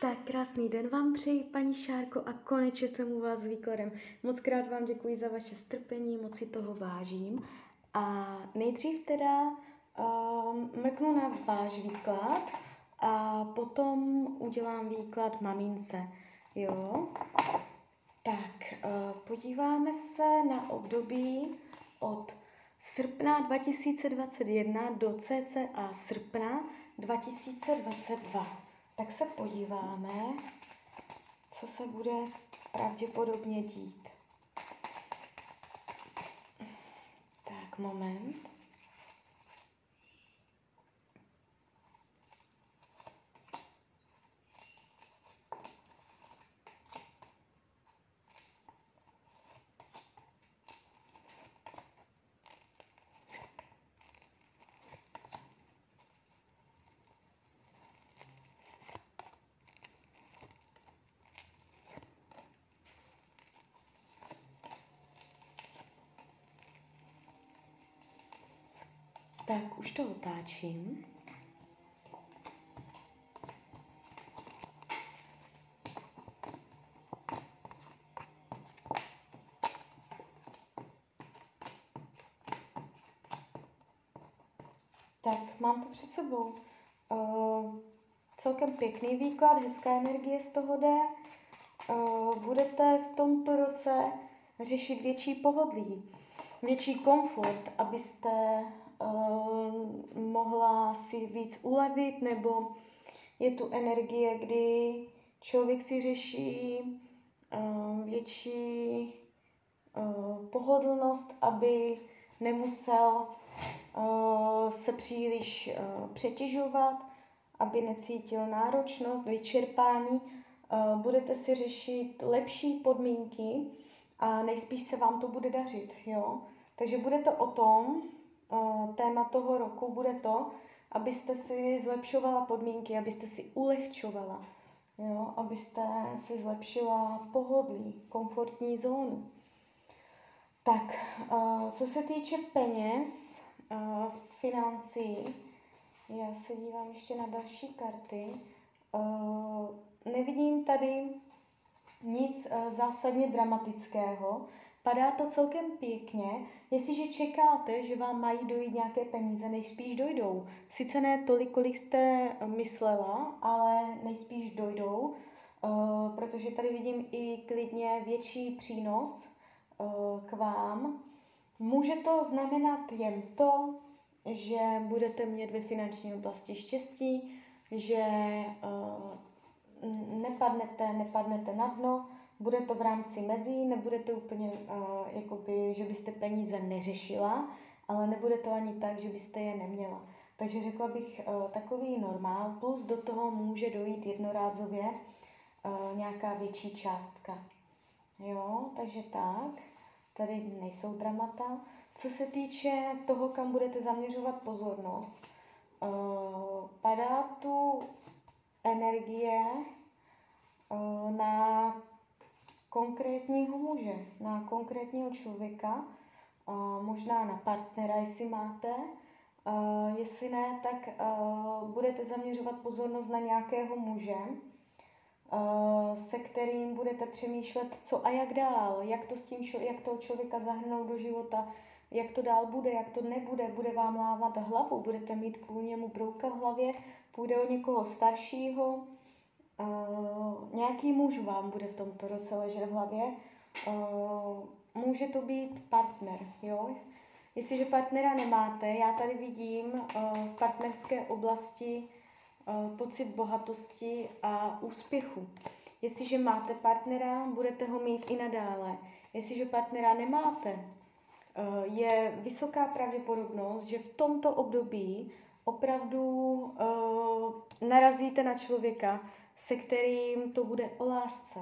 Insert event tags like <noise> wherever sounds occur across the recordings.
Tak krásný den vám přeji, paní Šárko, a konečně jsem u vás s výkladem. Moc krát vám děkuji za vaše strpení, moc si toho vážím. A nejdřív teda um, mrknu na váš výklad a potom udělám výklad mamince. Jo? Tak, uh, podíváme se na období od srpna 2021 do cca srpna 2022 tak se podíváme, co se bude pravděpodobně dít. Tak, moment. Tak, už to otáčím. Tak, mám to před sebou. Uh, celkem pěkný výklad, hezká energie z toho jde. Uh, budete v tomto roce řešit větší pohodlí, větší komfort, abyste uh, mohla si víc ulevit, nebo je tu energie, kdy člověk si řeší uh, větší uh, pohodlnost, aby nemusel se příliš přetěžovat, aby necítil náročnost, vyčerpání. Budete si řešit lepší podmínky a nejspíš se vám to bude dařit. Jo? Takže bude to o tom, téma toho roku bude to, abyste si zlepšovala podmínky, abyste si ulehčovala, jo? abyste si zlepšila pohodlí, komfortní zónu. Tak, co se týče peněz, financí, já se dívám ještě na další karty. Nevidím tady nic zásadně dramatického, Padá to celkem pěkně, jestliže čekáte, že vám mají dojít nějaké peníze, nejspíš dojdou. Sice ne tolik, kolik jste myslela, ale nejspíš dojdou, uh, protože tady vidím i klidně větší přínos uh, k vám. Může to znamenat jen to, že budete mít ve finanční oblasti štěstí, že uh, nepadnete, nepadnete na dno, bude to v rámci mezí, nebude to úplně, uh, jakoby, že byste peníze neřešila, ale nebude to ani tak, že byste je neměla. Takže řekla bych uh, takový normál, plus do toho může dojít jednorázově uh, nějaká větší částka. Jo, takže tak, tady nejsou dramata. Co se týče toho, kam budete zaměřovat pozornost, uh, padá tu energie na konkrétního muže, na konkrétního člověka, možná na partnera, jestli máte. Jestli ne, tak budete zaměřovat pozornost na nějakého muže, se kterým budete přemýšlet, co a jak dál, jak to s tím, jak toho člověka zahrnout do života, jak to dál bude, jak to nebude, bude vám lávat hlavu, budete mít kvůli němu brouka v hlavě, půjde o někoho staršího, Uh, nějaký muž vám bude v tomto roce ležet v hlavě. Uh, může to být partner, jo? Jestliže partnera nemáte, já tady vidím uh, v partnerské oblasti uh, pocit bohatosti a úspěchu. Jestliže máte partnera, budete ho mít i nadále. Jestliže partnera nemáte, uh, je vysoká pravděpodobnost, že v tomto období opravdu uh, narazíte na člověka, se kterým to bude o lásce.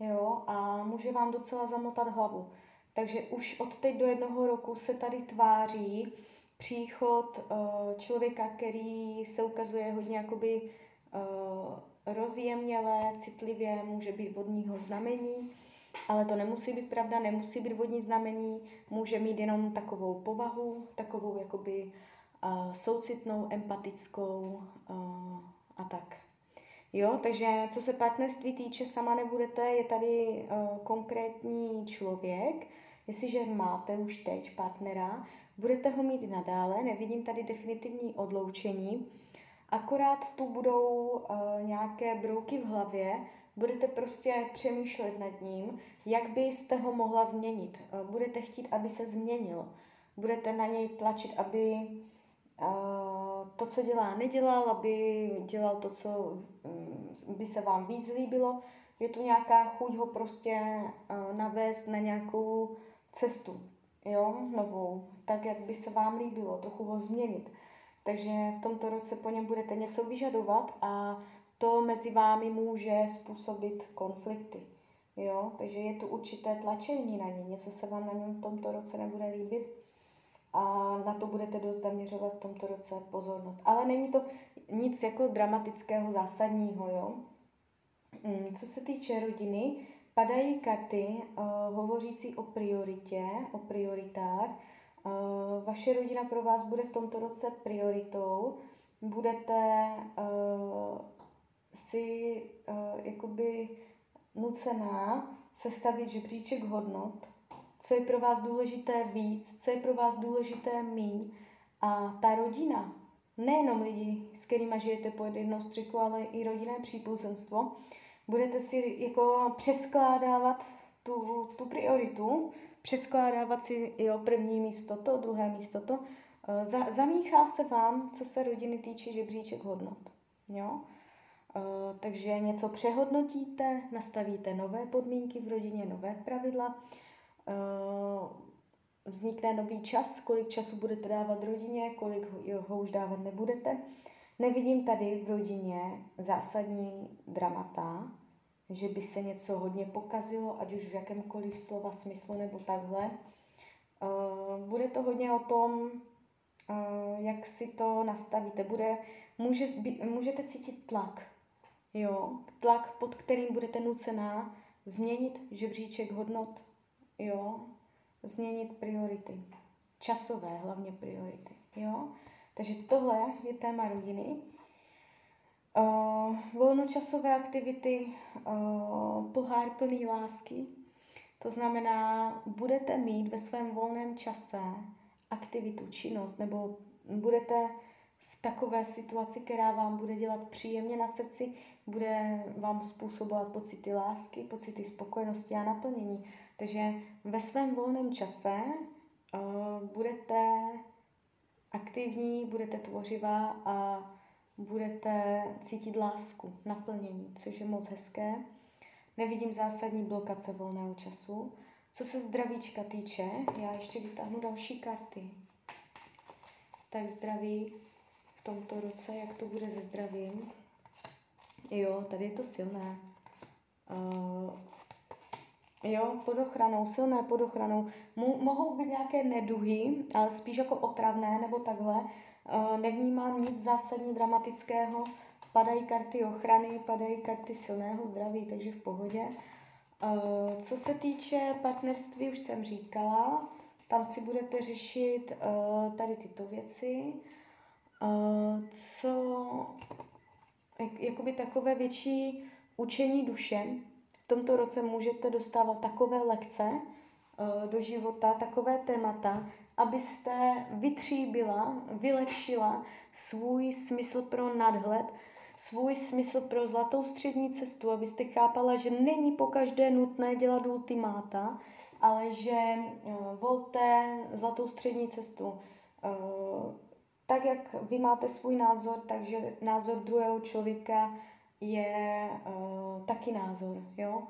Jo? A může vám docela zamotat hlavu. Takže už od teď do jednoho roku se tady tváří příchod uh, člověka, který se ukazuje hodně jakoby uh, rozjemnělé, citlivě, může být vodního znamení, ale to nemusí být pravda, nemusí být vodní znamení, může mít jenom takovou povahu, takovou jakoby uh, soucitnou, empatickou uh, a tak. Jo, takže co se partnerství týče, sama nebudete, je tady uh, konkrétní člověk, jestliže máte už teď partnera, budete ho mít nadále, nevidím tady definitivní odloučení, akorát tu budou uh, nějaké brouky v hlavě, budete prostě přemýšlet nad ním, jak byste ho mohla změnit. Uh, budete chtít, aby se změnil. Budete na něj tlačit, aby to, co dělá, nedělal, aby dělal to, co mm, by se vám víc líbilo. Je tu nějaká chuť ho prostě navést na nějakou cestu, jo, novou, tak, jak by se vám líbilo, trochu ho změnit. Takže v tomto roce po něm budete něco vyžadovat a to mezi vámi může způsobit konflikty. Jo? Takže je tu určité tlačení na ně, něco se vám na něm v tomto roce nebude líbit a na to budete dost zaměřovat v tomto roce pozornost. Ale není to nic jako dramatického, zásadního, jo. Mm, co se týče rodiny, padají karty uh, hovořící o prioritě, o prioritách. Uh, vaše rodina pro vás bude v tomto roce prioritou. Budete uh, si uh, jakoby nucená sestavit žebříček hodnot, co je pro vás důležité víc, co je pro vás důležité míň. A ta rodina, nejenom lidi, s kterými žijete pod jednou střechu, ale i rodinné příbuzenstvo, budete si jako přeskládávat tu, tu prioritu, přeskládávat si jo, první místo to, druhé místo to. Eh, za, zamíchá se vám, co se rodiny týče, žebříček hodnot. Jo? Uh, takže něco přehodnotíte, nastavíte nové podmínky v rodině, nové pravidla Eh, vznikne nový čas, kolik času budete dávat rodině, kolik ho už dávat nebudete. Nevidím tady v rodině zásadní dramata, že by se něco hodně pokazilo, ať už v jakémkoliv slova smyslu nebo takhle. Uh, bude to hodně o tom, uh, jak si to nastavíte. Bude, může, můžete cítit tlak, jo, tlak, pod kterým budete nucená změnit žebříček hodnot, jo, změnit priority. Časové hlavně priority, jo. Takže tohle je téma rodiny. Uh, volnočasové aktivity, uh, pohár plný lásky. To znamená, budete mít ve svém volném čase aktivitu, činnost, nebo budete v takové situaci, která vám bude dělat příjemně na srdci, bude vám způsobovat pocity lásky, pocity spokojenosti a naplnění. Takže ve svém volném čase uh, budete aktivní, budete tvořivá a budete cítit lásku, naplnění, což je moc hezké. Nevidím zásadní blokace volného času. Co se zdravíčka týče, já ještě vytáhnu další karty. Tak zdraví v tomto roce, jak to bude se zdravím. Jo, tady je to silné. Uh, Jo, pod ochranou, silné pod ochranou. Mo- mohou být nějaké neduhy, ale spíš jako otravné nebo takhle. Uh, nevnímám nic zásadně dramatického. Padají karty ochrany, padají karty silného zdraví, takže v pohodě. Uh, co se týče partnerství, už jsem říkala, tam si budete řešit uh, tady tyto věci. Co, jak, jakoby takové větší učení duše, v tomto roce můžete dostávat takové lekce uh, do života, takové témata, abyste vytříbila, vylepšila svůj smysl pro nadhled, svůj smysl pro zlatou střední cestu, abyste chápala, že není po každé nutné dělat ultimáta, ale že uh, volte zlatou střední cestu. Uh, tak, jak vy máte svůj názor, takže názor druhého člověka je uh, taky názor, jo.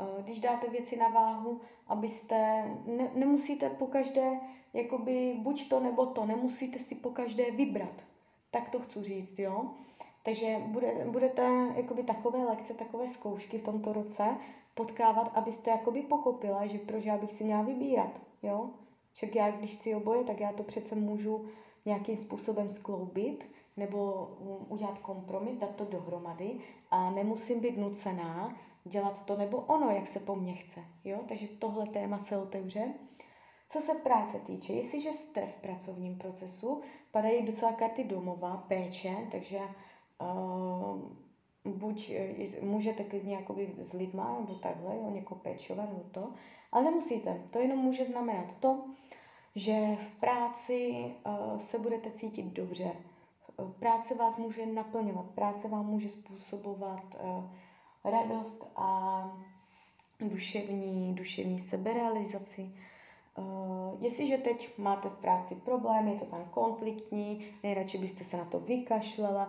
Uh, když dáte věci na váhu, abyste, ne, nemusíte po každé, jakoby buď to nebo to, nemusíte si po každé vybrat. Tak to chci říct, jo. Takže bude, budete jakoby takové lekce, takové zkoušky v tomto roce potkávat, abyste jakoby pochopila, že proč já bych si měla vybírat, jo. Však já, když si oboje, tak já to přece můžu nějakým způsobem skloubit nebo udělat kompromis, dát to dohromady a nemusím být nucená dělat to nebo ono, jak se po mně chce. Jo? Takže tohle téma se otevře. Co se práce týče, jestliže jste v pracovním procesu, padají docela karty domova, péče, takže uh, buď eh, můžete klidně jakoby s lidma, nebo takhle, jo, někoho péčovat, nebo to, ale nemusíte. To jenom může znamenat to, že v práci uh, se budete cítit dobře. Práce vás může naplňovat, práce vám může způsobovat uh, radost a duševní, duševní seberealizaci. Uh, jestliže teď máte v práci problém, je to tam konfliktní, nejradši byste se na to vykašlela,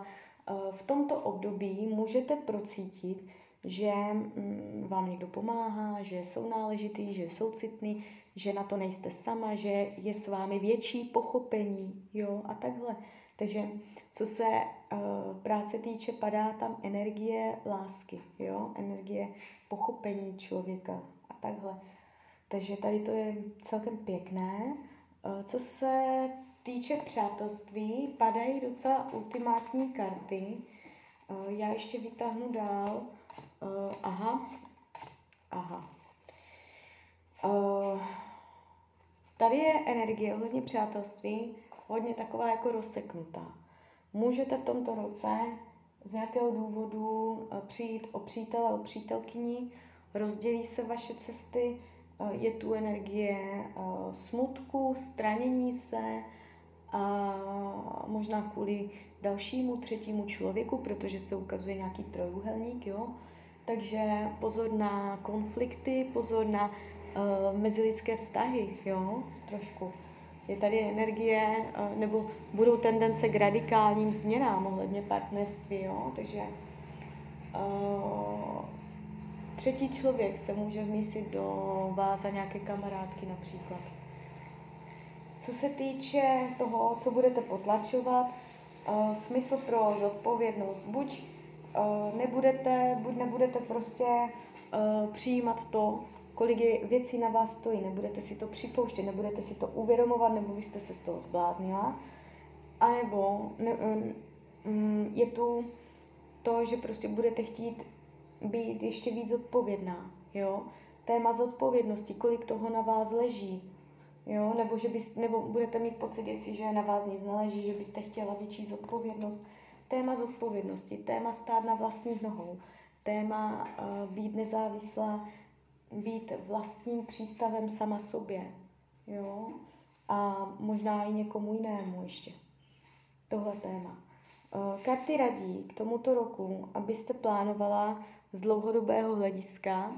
uh, v tomto období můžete procítit, že mm, vám někdo pomáhá, že jsou náležitý, že jsou citný, že na to nejste sama, že je s vámi větší pochopení, jo, a takhle. Takže co se uh, práce týče, padá tam energie lásky, jo, energie pochopení člověka a takhle. Takže tady to je celkem pěkné. Uh, co se týče přátelství, padají docela ultimátní karty. Uh, já ještě vytáhnu dál. Uh, aha, aha. Uh, tady je energie ohledně přátelství hodně taková jako rozseknutá. Můžete v tomto roce z nějakého důvodu eh, přijít o přítele, o přítelkyni, rozdělí se vaše cesty, eh, je tu energie eh, smutku, stranění se, a možná kvůli dalšímu, třetímu člověku, protože se ukazuje nějaký trojuhelník, jo. Takže pozor na konflikty, pozor na uh, mezilidské vztahy, jo, trošku je tady energie, eh, nebo budou tendence k radikálním změnám ohledně partnerství, jo? takže uh, třetí člověk se může vmísit do vás a nějaké kamarádky například. Co se týče toho, co budete potlačovat, uh, smysl pro zodpovědnost. Buď uh, nebudete, buď nebudete prostě přijímat to, kolik je věcí na vás stojí, nebudete si to připouštět, nebudete si to uvědomovat, nebo byste se z toho zbláznila. A nebo ne, um, je tu to, že prostě budete chtít být ještě víc zodpovědná, jo. Téma zodpovědnosti, kolik toho na vás leží, jo, nebo, že byste, nebo budete mít pocit, jestliže na vás nic neleží, že byste chtěla větší zodpovědnost. Téma zodpovědnosti, téma stát na vlastních nohou, téma uh, být nezávislá, být vlastním přístavem sama sobě, jo, a možná i někomu jinému ještě. Tohle téma. Eh, karty radí k tomuto roku, abyste plánovala z dlouhodobého hlediska,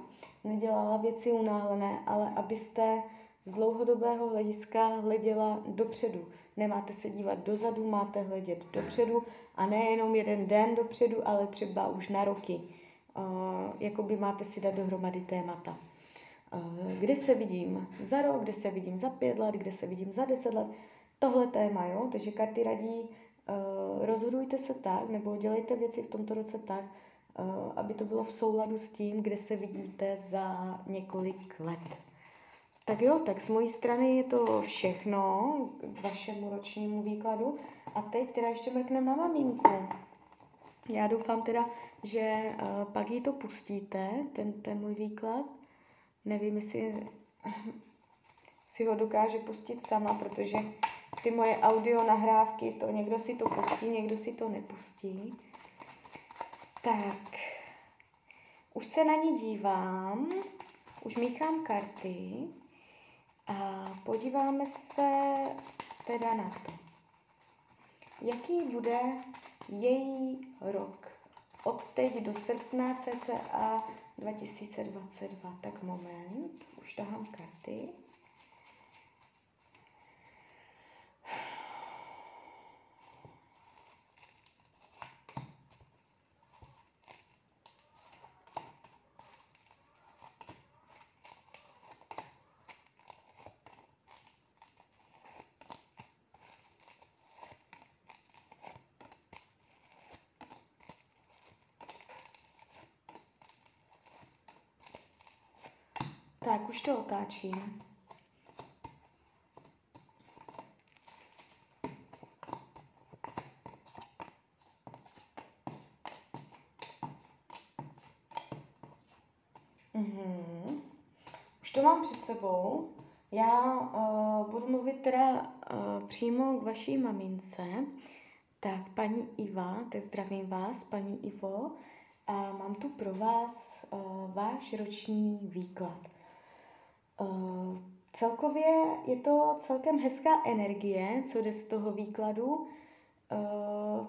nedělala věci unáhlené, ale abyste z dlouhodobého hlediska hleděla dopředu. Nemáte se dívat dozadu, máte hledět dopředu a nejenom jeden den dopředu, ale třeba už na roky. Jakoby máte si dát dohromady témata. Kde se vidím za rok, kde se vidím za pět let, kde se vidím za deset let. Tohle téma, jo? Takže karty radí, rozhodujte se tak, nebo dělejte věci v tomto roce tak, aby to bylo v souladu s tím, kde se vidíte za několik let. Tak jo, tak z mojí strany je to všechno k vašemu ročnímu výkladu. A teď teda ještě mrkneme na maminku. Já doufám teda, že uh, pak jí to pustíte, ten, ten můj výklad. Nevím, jestli <laughs> si ho dokáže pustit sama, protože ty moje audio nahrávky, to někdo si to pustí, někdo si to nepustí. Tak, už se na ní dívám, už míchám karty a podíváme se teda na to, jaký bude její rok od teď do srpna cca 2022. Tak moment, už tahám karty. Tak, už to otáčím. Mm-hmm. Už to mám před sebou. Já uh, budu mluvit teda uh, přímo k vaší mamince. Tak, paní Iva, tak zdravím vás, paní Ivo. a mám tu pro vás uh, váš roční výklad. Celkově je to celkem hezká energie, co jde z toho výkladu. Uh,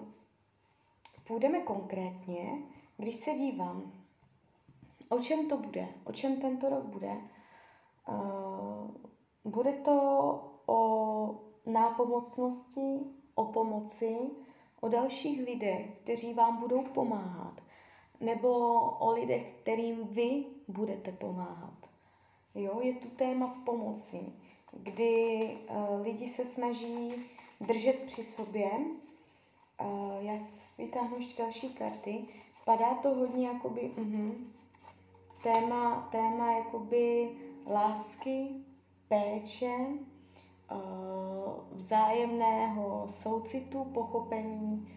půjdeme konkrétně, když se dívám, o čem to bude, o čem tento rok bude. Uh, bude to o nápomocnosti, o pomoci, o dalších lidech, kteří vám budou pomáhat, nebo o lidech, kterým vy budete pomáhat. Jo, je tu téma pomoci, kdy uh, lidi se snaží držet při sobě. Uh, já vytáhnu ještě další karty. Padá to hodně jakoby, uh-huh, téma, téma jakoby lásky, péče, uh, vzájemného soucitu, pochopení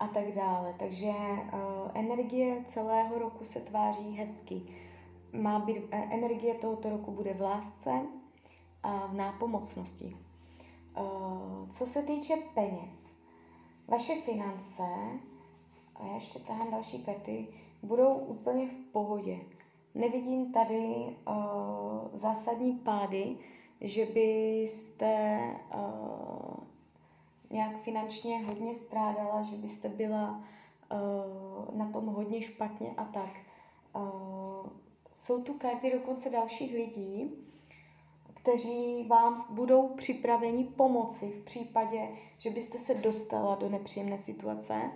a tak dále. Takže uh, energie celého roku se tváří hezky. Má být, uh, energie tohoto roku bude v lásce a v nápomocnosti. Uh, co se týče peněz, vaše finance, a já ještě tahám další karty, budou úplně v pohodě. Nevidím tady uh, zásadní pády, že byste uh, nějak finančně hodně strádala, že byste byla uh, na tom hodně špatně a tak. Uh, jsou tu karty dokonce dalších lidí, kteří vám budou připraveni pomoci v případě, že byste se dostala do nepříjemné situace,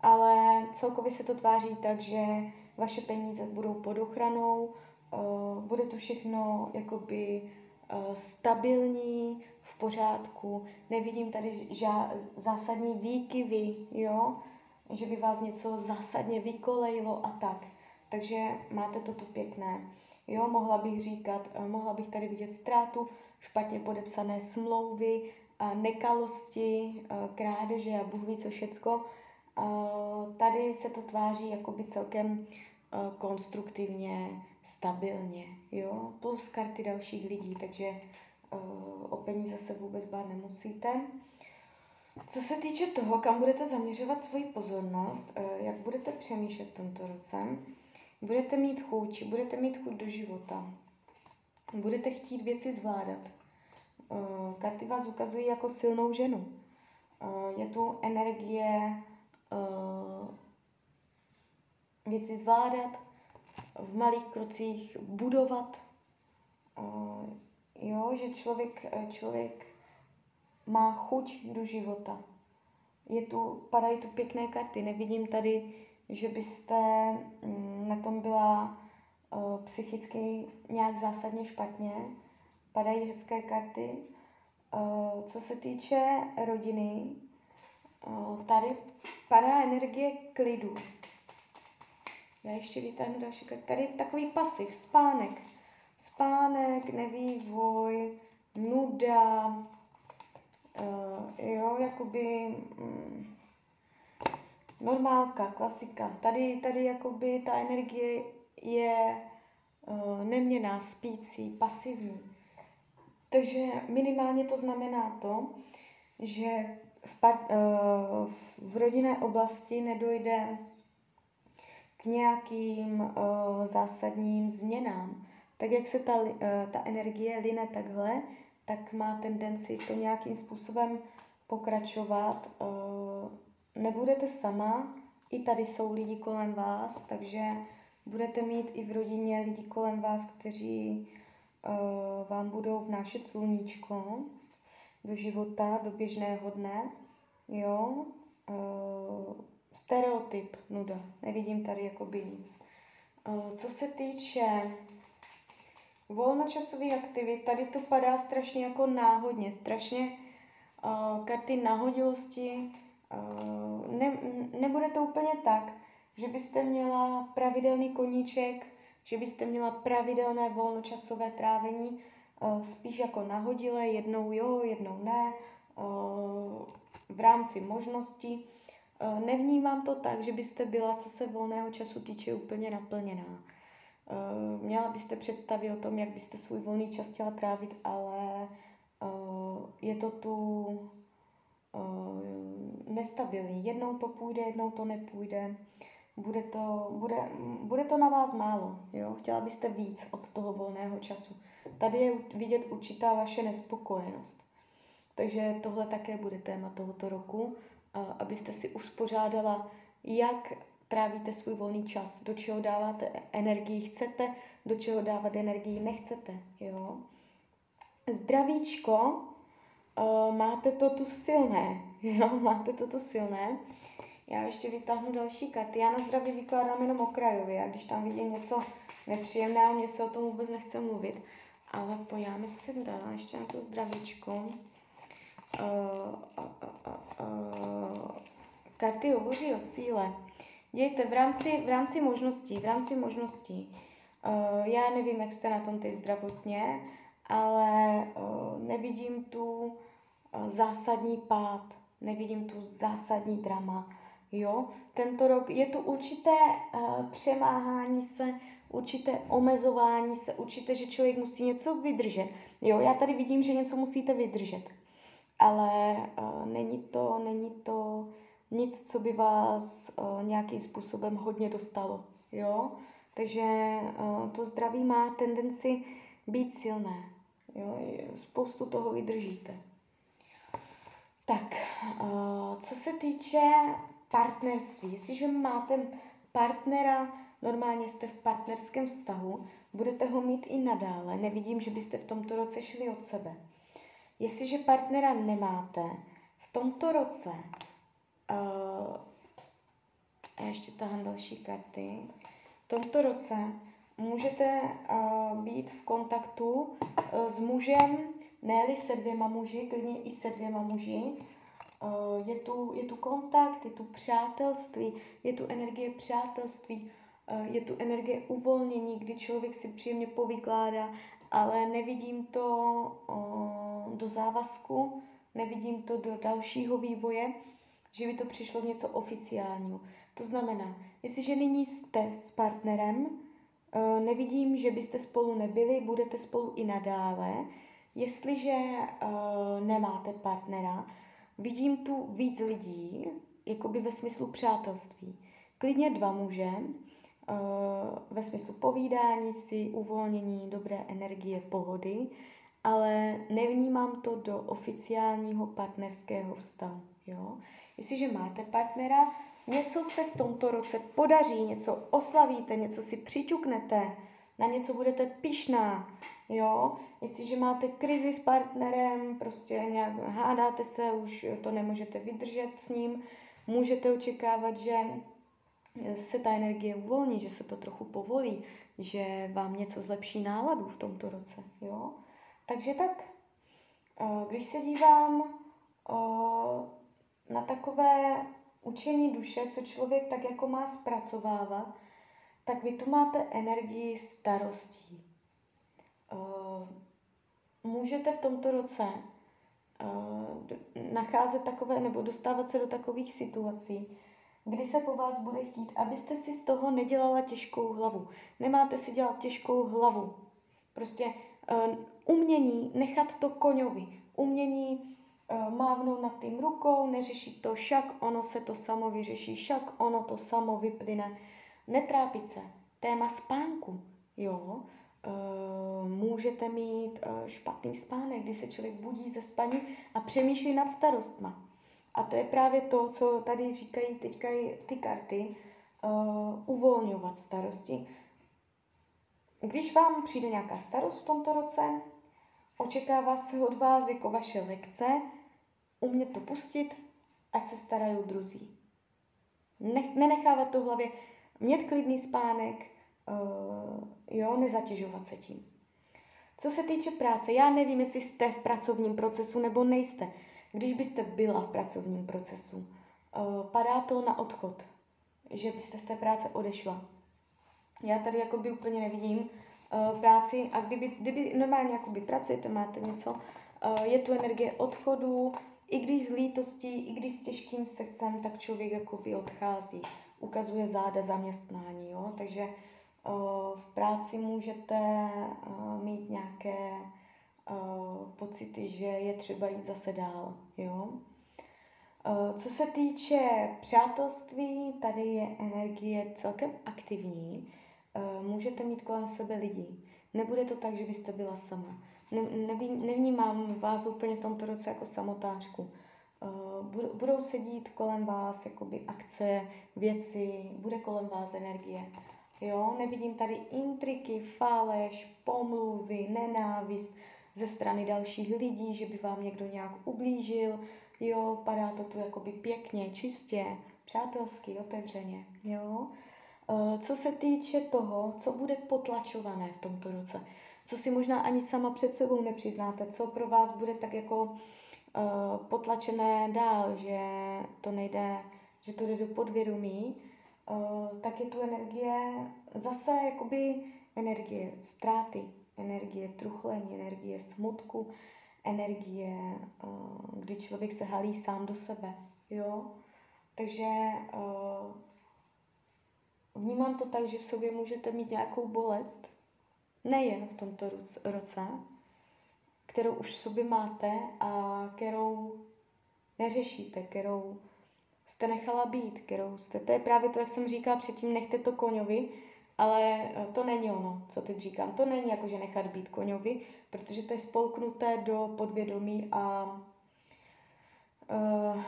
ale celkově se to tváří tak, že vaše peníze budou pod ochranou, uh, bude to všechno jakoby uh, stabilní, v pořádku, nevidím tady žá- zásadní výkyvy, jo, že by vás něco zásadně vykolejilo a tak. Takže máte to tu pěkné. Jo, mohla bych říkat, uh, mohla bych tady vidět ztrátu, špatně podepsané smlouvy, nekalosti, krádeže a Bůh ví co všecko. Tady se to tváří jakoby celkem Eh, konstruktivně, stabilně, jo, plus karty dalších lidí, takže o peníze se vůbec bát nemusíte. Co se týče toho, kam budete zaměřovat svoji pozornost, jak budete přemýšlet v tomto roce, budete mít chuť, budete mít chuť do života, budete chtít věci zvládat. Uh, karty vás ukazují jako silnou ženu. Uh, je tu energie uh, věci zvládat, v malých krocích budovat. Jo, že člověk, člověk má chuť do života. Je tu, padají tu pěkné karty. Nevidím tady, že byste mm, na tom byla psychicky nějak zásadně špatně. Padají hezké karty. Co se týče rodiny, tady padá energie klidu. Já ještě vytáhnu další kartu. Tady takový pasiv, spánek. Spánek, nevývoj, nuda, jo, jakoby mm, normálka, klasika. Tady, tady jakoby ta energie je uh, neměná, spící, pasivní. Takže minimálně to znamená to, že v, par, uh, v rodinné oblasti nedojde k nějakým uh, zásadním změnám. Tak jak se ta, uh, ta energie line takhle, tak má tendenci to nějakým způsobem pokračovat. Uh, nebudete sama, i tady jsou lidi kolem vás, takže budete mít i v rodině lidi kolem vás, kteří uh, vám budou vnášet sluníčko do života, do běžného dne. Jo, uh, stereotyp, nuda. Nevidím tady jakoby nic. Eh, co se týče volnočasových aktivit, tady to padá strašně jako náhodně, strašně uh, karty nahodilosti. Uh, ne, nebude to úplně tak, že byste měla pravidelný koníček, že byste měla pravidelné volnočasové trávení, uh, spíš jako nahodile, jednou jo, jednou ne, uh, v rámci možností. Eh, nevnímám to tak, že byste byla, co se volného času týče, úplně naplněná. Eh, měla byste představy o tom, jak byste svůj volný čas chtěla trávit, ale eh, je to tu nestabilní. Jednou to půjde, jednou to nepůjde. Bude to, bude, bude to na vás málo, jo? Chtěla byste víc od toho volného času. Tady je vidět určitá vaše nespokojenost. Takže tohle také bude téma tohoto roku, abyste si uspořádala, jak trávíte svůj volný čas, do čeho dáváte energii chcete, do čeho dávat energii nechcete. Jo? Zdravíčko, máte to tu silné, <laughs> jo? máte to tu silné. Já ještě vytáhnu další karty. Já na zdraví vykládám jenom okrajově a když tam vidím něco nepříjemného, mě se o tom vůbec nechce mluvit. Ale pojďme se dál ještě na to zdravíčko. Uh, uh, uh, uh, karty hovoří o síle. Dějte v rámci, v rámci možností, v rámci možností. Uh, já nevím, jak jste na tom ty zdravotně, ale uh, nevidím tu uh, zásadní pád, nevidím tu zásadní drama. Jo, tento rok je tu určité uh, přemáhání se, určité omezování se, určité, že člověk musí něco vydržet. Jo, já tady vidím, že něco musíte vydržet, ale není to, není to nic, co by vás nějakým způsobem hodně dostalo. Jo? Takže to zdraví má tendenci být silné. Jo? Spoustu toho vydržíte. Tak, uh, co se týče partnerství, jestliže máte partnera, normálně jste v partnerském vztahu, budete ho mít i nadále. Nevidím, že byste v tomto roce šli od sebe. Jestliže partnera nemáte, v tomto roce Uh, a ještě tahám další karty. V tomto roce můžete uh, být v kontaktu uh, s mužem, ne se dvěma muži, klidně i se dvěma muži. Uh, je, tu, je tu kontakt, je tu přátelství, je tu energie přátelství, je tu energie uvolnění, kdy člověk si příjemně povykládá, ale nevidím to do závazku, nevidím to do dalšího vývoje že by to přišlo v něco oficiálního. To znamená, jestliže nyní jste s partnerem, eh, nevidím, že byste spolu nebyli, budete spolu i nadále. Jestliže eh, nemáte partnera, vidím tu víc lidí, jakoby ve smyslu přátelství. Klidně dva muže, eh, ve smyslu povídání si, uvolnění, dobré energie, pohody, ale nevnímám to do oficiálního partnerského vztahu. Jo? Jestliže máte partnera, něco se v tomto roce podaří, něco oslavíte, něco si přiťuknete, na něco budete pišná, jo. Jestliže máte krizi s partnerem, prostě nějak hádáte se, už to nemůžete vydržet s ním, můžete očekávat, že se ta energie uvolní, že se to trochu povolí, že vám něco zlepší náladu v tomto roce, jo. Takže tak, eh, když se dívám eh, na takové učení duše, co člověk tak jako má zpracovávat, tak vy tu máte energii starostí. Uh, můžete v tomto roce uh, nacházet takové nebo dostávat se do takových situací, kdy se po vás bude chtít, abyste si z toho nedělala těžkou hlavu. Nemáte si dělat těžkou hlavu. Prostě uh, umění nechat to koňovi, umění Eh, mávnout nad tím rukou, neřešit to však, ono se to samo vyřeší, však ono to samo vyplyne. Netrápit se. Téma spánku, jo. Uh, můžete mít uh, špatný spánek, kdy se člověk budí ze spaní a přemýšlí nad starostma. A to je právě to, co tady říkají teďka ty karty, uvolňovat starosti. Když vám přijde nějaká starost v tomto roce, očekává se od vás jako vaše lekce, umět to pustit, ať se starají druzí. Ne, nenechávat to v hlavě, mít klidný spánek, uh, jo, nezatěžovat se tím. Co se týče práce, já nevím, jestli jste v pracovním procesu nebo nejste. Když byste byla v pracovním procesu, uh, padá to na odchod, že byste z té práce odešla. Já tady jakoby úplně nevidím uh, práci a kdyby, kdyby normálně jakoby pracujete, máte něco, uh, je tu energie odchodu, i když s lítostí, i když s těžkým srdcem, tak člověk jakoby odchází, ukazuje záda zaměstnání, jo? takže uh, v práci můžete uh, mít nějaké uh, pocity, že je třeba jít zase dál, jo. Co se týče přátelství, tady je energie celkem aktivní. Můžete mít kolem sebe lidí. Nebude to tak, že byste byla sama. Ne, neví, nevnímám vás úplně v tomto roce jako samotářku. Uh, budou sedít kolem vás jakoby akce, věci, bude kolem vás energie. Jo, nevidím tady intriky, faleš, pomluvy, nenávist ze strany dalších lidí, že by vám někdo nějak ublížil. Jo, padá to tu jakoby pěkně, čistě, přátelsky, otevřeně. Jo. Uh, co se týče toho, co bude potlačované v tomto roce, co si možná ani sama před sebou nepřiznáte, co pro vás bude tak jako uh, potlačené dál, že to nejde, že to jde do podvědomí, uh, tak je tu energie zase jakoby energie ztráty, energie truchlení, energie smutku, energie, uh, kdy člověk se halí sám do sebe, jo. Takže uh, vnímám to tak, že v sobě můžete mít nějakou bolest, nejen v tomto roce, kterou už v sobě máte a kterou neřešíte, kterou jste nechala být, kterou jste, to je právě to, jak jsem říkala předtím, nechte to koňovi, ale eh, to není ono, co teď říkám. To není jako, že nechat být koňovi, protože to je spolknuté do podvědomí a uh,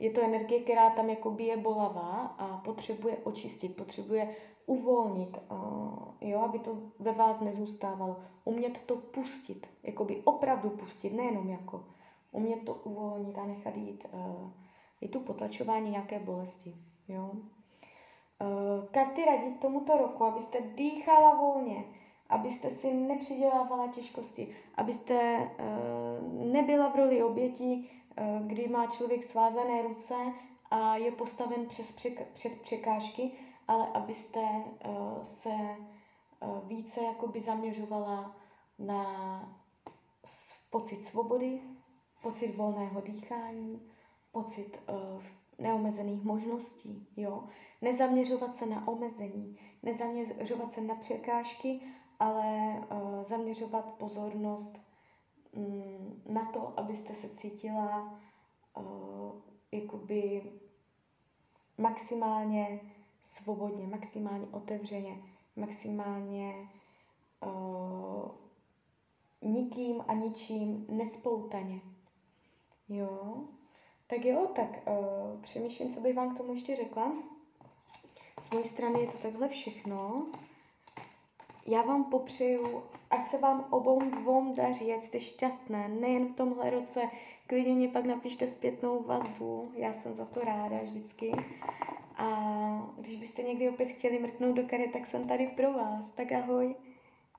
je to energie, která tam jakoby je bolavá a potřebuje očistit, potřebuje uvolnit, jo, aby to ve vás nezůstávalo. Umět to pustit, jakoby opravdu pustit, nejenom jako. Umět to uvolnit a nechat jít. Je tu potlačování nějaké bolesti, jo. Karty radí tomuto roku, abyste dýchala volně, abyste si nepřidělávala těžkosti, abyste nebyla v roli obětí, uh, kdy má člověk svázané ruce a je postaven přes přek- před překážky, ale abyste uh, se uh, více jakoby zaměřovala na pocit svobody, pocit volného dýchání, pocit uh, neomezených možností, jo. Nezaměřovat se na omezení, nezaměřovat se na překážky, ale zaměřovat pozornost um, na to, abyste se cítila uh, jakoby maximálně svobodně, maximálně otevřeně, maximálně uh, nikým a ničím nespoutaně. Jo? Tak jo, tak uh, přemýšlím, co bych vám k tomu ještě řekla. Z mojí strany je to takhle všechno. Já vám popřeju, ať se vám obou dvou daří, ať jste šťastné, nejen v tomhle roce. Klidně mě pak napište zpětnou vazbu, já jsem za to ráda vždycky. A když byste někdy opět chtěli mrknout do karet, tak jsem tady pro vás. Tak ahoj.